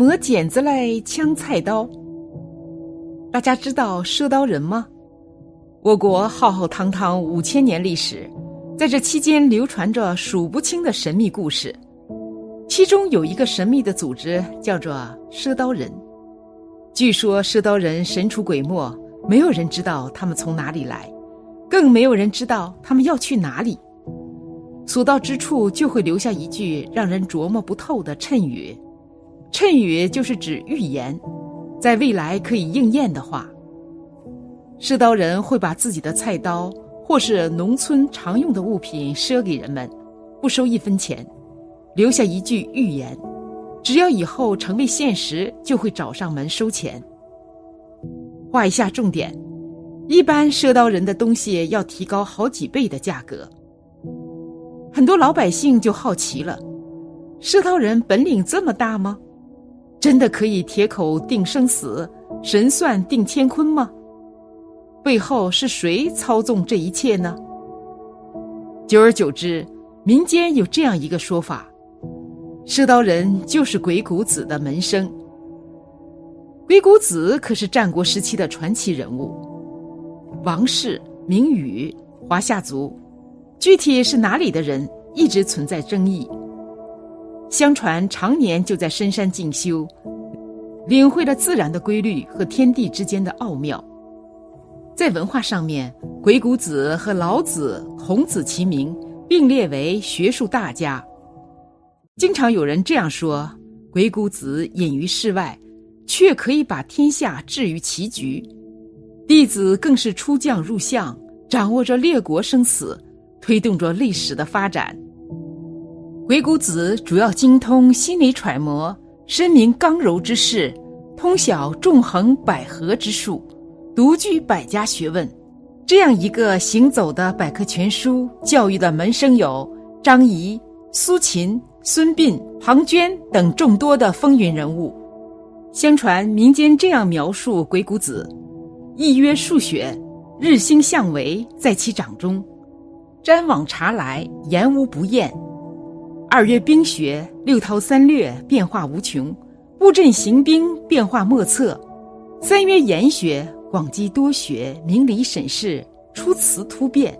磨剪子来枪菜刀。大家知道赊刀人吗？我国浩浩汤汤五千年历史，在这期间流传着数不清的神秘故事。其中有一个神秘的组织，叫做赊刀人。据说赊刀人神出鬼没，没有人知道他们从哪里来，更没有人知道他们要去哪里。所到之处，就会留下一句让人琢磨不透的谶语。谶语就是指预言，在未来可以应验的话。赊刀人会把自己的菜刀或是农村常用的物品赊给人们，不收一分钱，留下一句预言：只要以后成为现实，就会找上门收钱。画一下重点：一般赊刀人的东西要提高好几倍的价格。很多老百姓就好奇了：赊刀人本领这么大吗？真的可以铁口定生死，神算定乾坤吗？背后是谁操纵这一切呢？久而久之，民间有这样一个说法：赊刀人就是鬼谷子的门生。鬼谷子可是战国时期的传奇人物，王氏，名羽，华夏族，具体是哪里的人，一直存在争议。相传常年就在深山静修，领会了自然的规律和天地之间的奥妙。在文化上面，鬼谷子和老子、孔子齐名，并列为学术大家。经常有人这样说：鬼谷子隐于世外，却可以把天下置于棋局；弟子更是出将入相，掌握着列国生死，推动着历史的发展。鬼谷子主要精通心理揣摩，深明刚柔之势，通晓纵横捭阖之术，独具百家学问。这样一个行走的百科全书，教育的门生有张仪、苏秦、孙膑、庞涓等众多的风云人物。相传民间这样描述鬼谷子：一曰数学，日星相为在其掌中，瞻往察来，言无不厌。二月兵学，六韬三略，变化无穷；布阵行兵，变化莫测。三曰言学，广积多学，明理审事，出辞突变。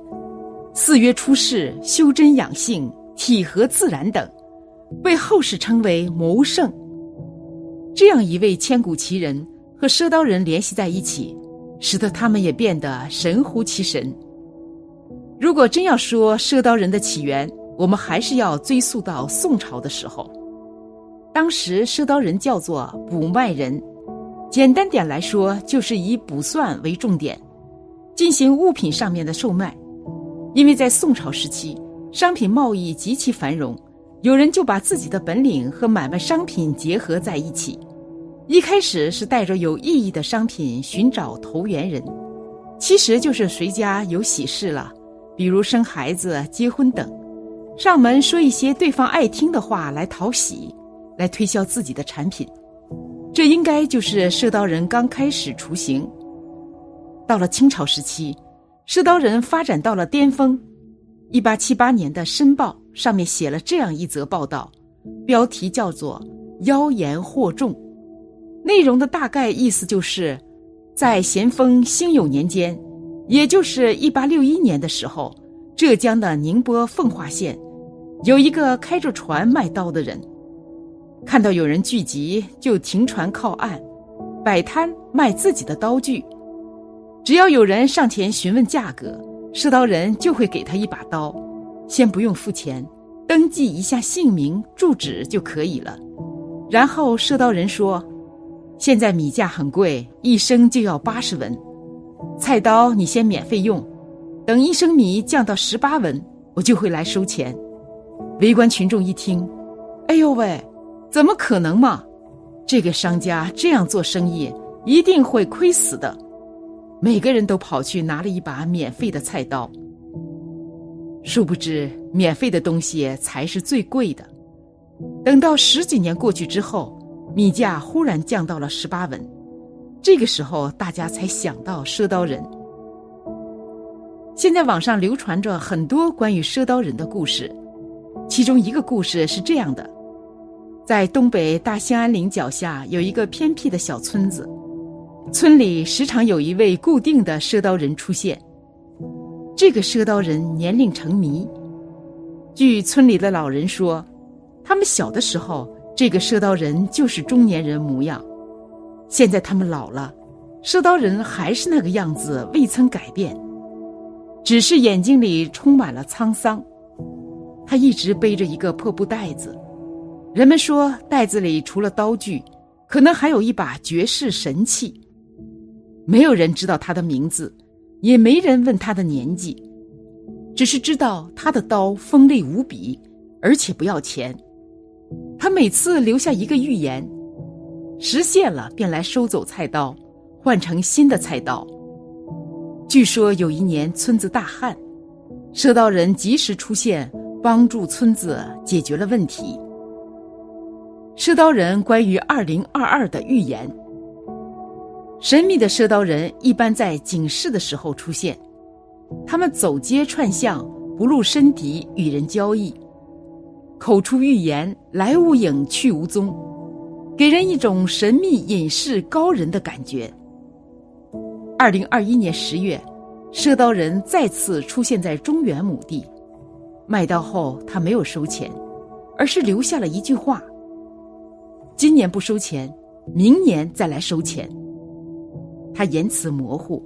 四曰出世，修真养性，体合自然等，被后世称为谋圣。这样一位千古奇人和赊刀人联系在一起，使得他们也变得神乎其神。如果真要说赊刀人的起源，我们还是要追溯到宋朝的时候，当时赊刀人叫做捕卖人，简单点来说，就是以卜算为重点，进行物品上面的售卖。因为在宋朝时期，商品贸易极其繁荣，有人就把自己的本领和买卖商品结合在一起。一开始是带着有意义的商品寻找投缘人，其实就是谁家有喜事了，比如生孩子、结婚等。上门说一些对方爱听的话来讨喜，来推销自己的产品，这应该就是赊刀人刚开始雏形。到了清朝时期，赊刀人发展到了巅峰。一八七八年的《申报》上面写了这样一则报道，标题叫做“妖言惑众”，内容的大概意思就是，在咸丰兴永年间，也就是一八六一年的时候，浙江的宁波奉化县。有一个开着船卖刀的人，看到有人聚集，就停船靠岸，摆摊卖自己的刀具。只要有人上前询问价格，赊刀人就会给他一把刀，先不用付钱，登记一下姓名、住址就可以了。然后赊刀人说：“现在米价很贵，一升就要八十文，菜刀你先免费用，等一升米降到十八文，我就会来收钱。”围观群众一听，哎呦喂，怎么可能嘛？这个商家这样做生意一定会亏死的。每个人都跑去拿了一把免费的菜刀。殊不知，免费的东西才是最贵的。等到十几年过去之后，米价忽然降到了十八文，这个时候大家才想到赊刀人。现在网上流传着很多关于赊刀人的故事，其中一个故事是这样的。在东北大兴安岭脚下有一个偏僻的小村子，村里时常有一位固定的赊刀人出现。这个赊刀人年龄成谜，据村里的老人说，他们小的时候，这个赊刀人就是中年人模样；现在他们老了，赊刀人还是那个样子，未曾改变，只是眼睛里充满了沧桑。他一直背着一个破布袋子。人们说，袋子里除了刀具，可能还有一把绝世神器。没有人知道他的名字，也没人问他的年纪，只是知道他的刀锋利无比，而且不要钱。他每次留下一个预言，实现了便来收走菜刀，换成新的菜刀。据说有一年村子大旱，赊刀人及时出现，帮助村子解决了问题。赊刀人关于二零二二的预言。神秘的赊刀人一般在警示的时候出现，他们走街串巷，不露身体与人交易，口出预言，来无影去无踪，给人一种神秘隐士高人的感觉。二零二一年十月，赊刀人再次出现在中原某地，卖刀后他没有收钱，而是留下了一句话。今年不收钱，明年再来收钱。他言辞模糊，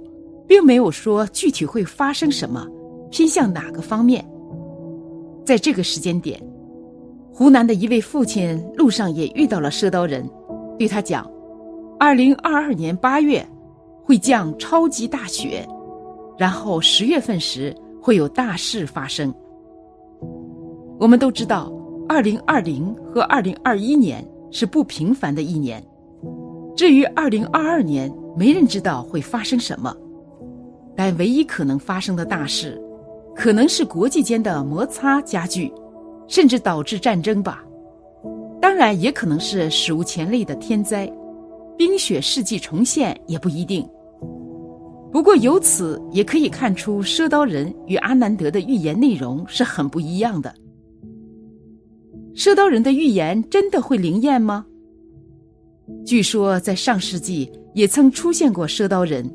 并没有说具体会发生什么，偏向哪个方面。在这个时间点，湖南的一位父亲路上也遇到了赊刀人，对他讲：“二零二二年八月会降超级大雪，然后十月份时会有大事发生。”我们都知道，二零二零和二零二一年。是不平凡的一年。至于二零二二年，没人知道会发生什么，但唯一可能发生的大事，可能是国际间的摩擦加剧，甚至导致战争吧。当然，也可能是史无前例的天灾，冰雪世纪重现也不一定。不过，由此也可以看出，赊刀人与阿南德的预言内容是很不一样的。赊刀人的预言真的会灵验吗？据说在上世纪也曾出现过赊刀人，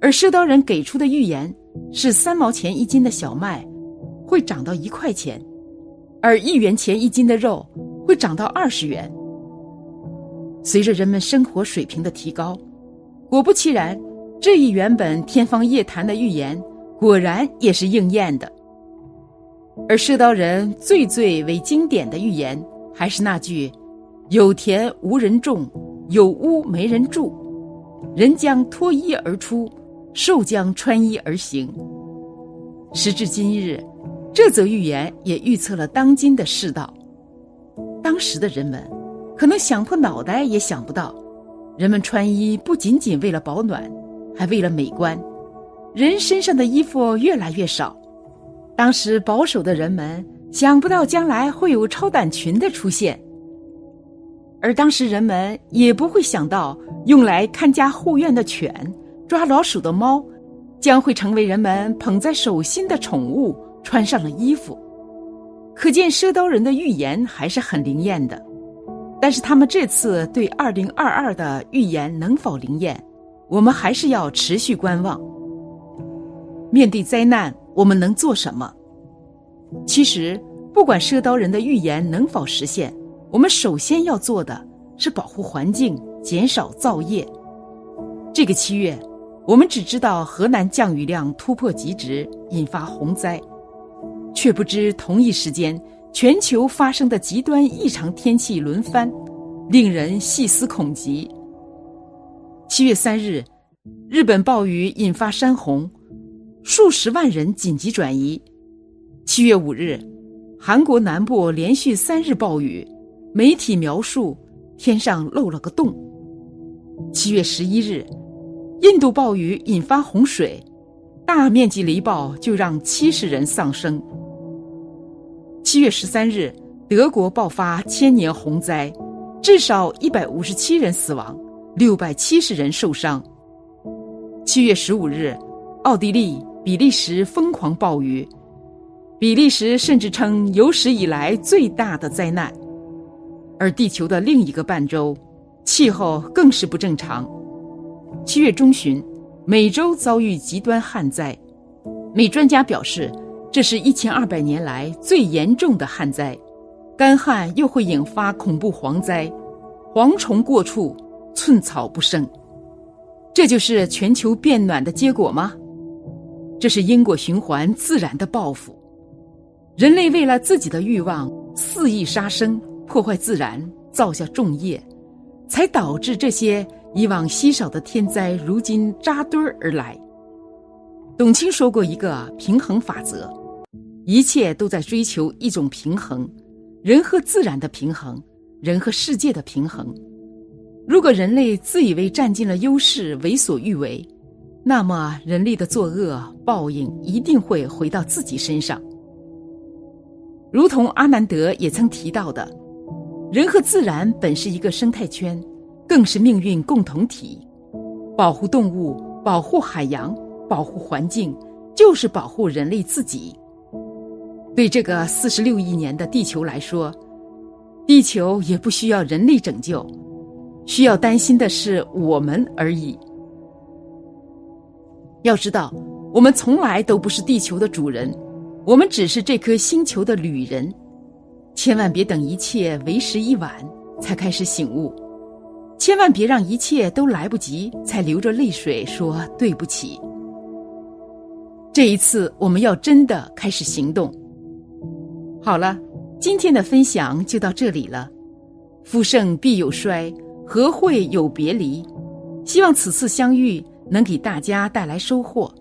而赊刀人给出的预言是三毛钱一斤的小麦会涨到一块钱，而一元钱一斤的肉会涨到二十元。随着人们生活水平的提高，果不其然，这一原本天方夜谭的预言果然也是应验的。而赊刀人最最为经典的预言，还是那句：“有田无人种，有屋没人住，人将脱衣而出，兽将穿衣而行。”时至今日，这则预言也预测了当今的世道。当时的人们，可能想破脑袋也想不到，人们穿衣不仅仅为了保暖，还为了美观，人身上的衣服越来越少。当时保守的人们想不到将来会有超短裙的出现，而当时人们也不会想到用来看家护院的犬、抓老鼠的猫，将会成为人们捧在手心的宠物，穿上了衣服。可见赊刀人的预言还是很灵验的。但是他们这次对二零二二的预言能否灵验，我们还是要持续观望。面对灾难。我们能做什么？其实，不管赊刀人的预言能否实现，我们首先要做的是保护环境，减少造业。这个七月，我们只知道河南降雨量突破极值，引发洪灾，却不知同一时间全球发生的极端异常天气轮番，令人细思恐极。七月三日，日本暴雨引发山洪。数十万人紧急转移。七月五日，韩国南部连续三日暴雨，媒体描述天上漏了个洞。七月十一日，印度暴雨引发洪水，大面积雷暴就让七十人丧生。七月十三日，德国爆发千年洪灾，至少一百五十七人死亡，六百七十人受伤。七月十五日，奥地利、比利时疯狂暴雨，比利时甚至称有史以来最大的灾难。而地球的另一个半周，气候更是不正常。七月中旬，美洲遭遇极端旱灾，美专家表示。这是一千二百年来最严重的旱灾，干旱又会引发恐怖蝗灾，蝗虫过处，寸草不生。这就是全球变暖的结果吗？这是因果循环自然的报复。人类为了自己的欲望肆意杀生，破坏自然，造下重业，才导致这些以往稀少的天灾如今扎堆而来。董卿说过一个平衡法则。一切都在追求一种平衡，人和自然的平衡，人和世界的平衡。如果人类自以为占尽了优势，为所欲为，那么人类的作恶报应一定会回到自己身上。如同阿南德也曾提到的，人和自然本是一个生态圈，更是命运共同体。保护动物，保护海洋，保护环境，就是保护人类自己。对这个四十六亿年的地球来说，地球也不需要人类拯救，需要担心的是我们而已。要知道，我们从来都不是地球的主人，我们只是这颗星球的旅人。千万别等一切为时已晚才开始醒悟，千万别让一切都来不及才流着泪水说对不起。这一次，我们要真的开始行动。好了，今天的分享就到这里了。夫盛必有衰，和会有别离？希望此次相遇能给大家带来收获。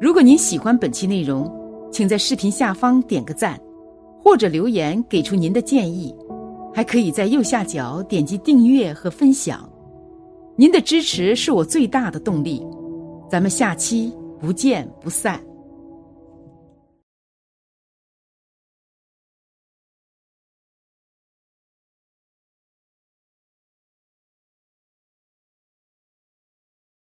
如果您喜欢本期内容，请在视频下方点个赞，或者留言给出您的建议。还可以在右下角点击订阅和分享。您的支持是我最大的动力。咱们下期不见不散。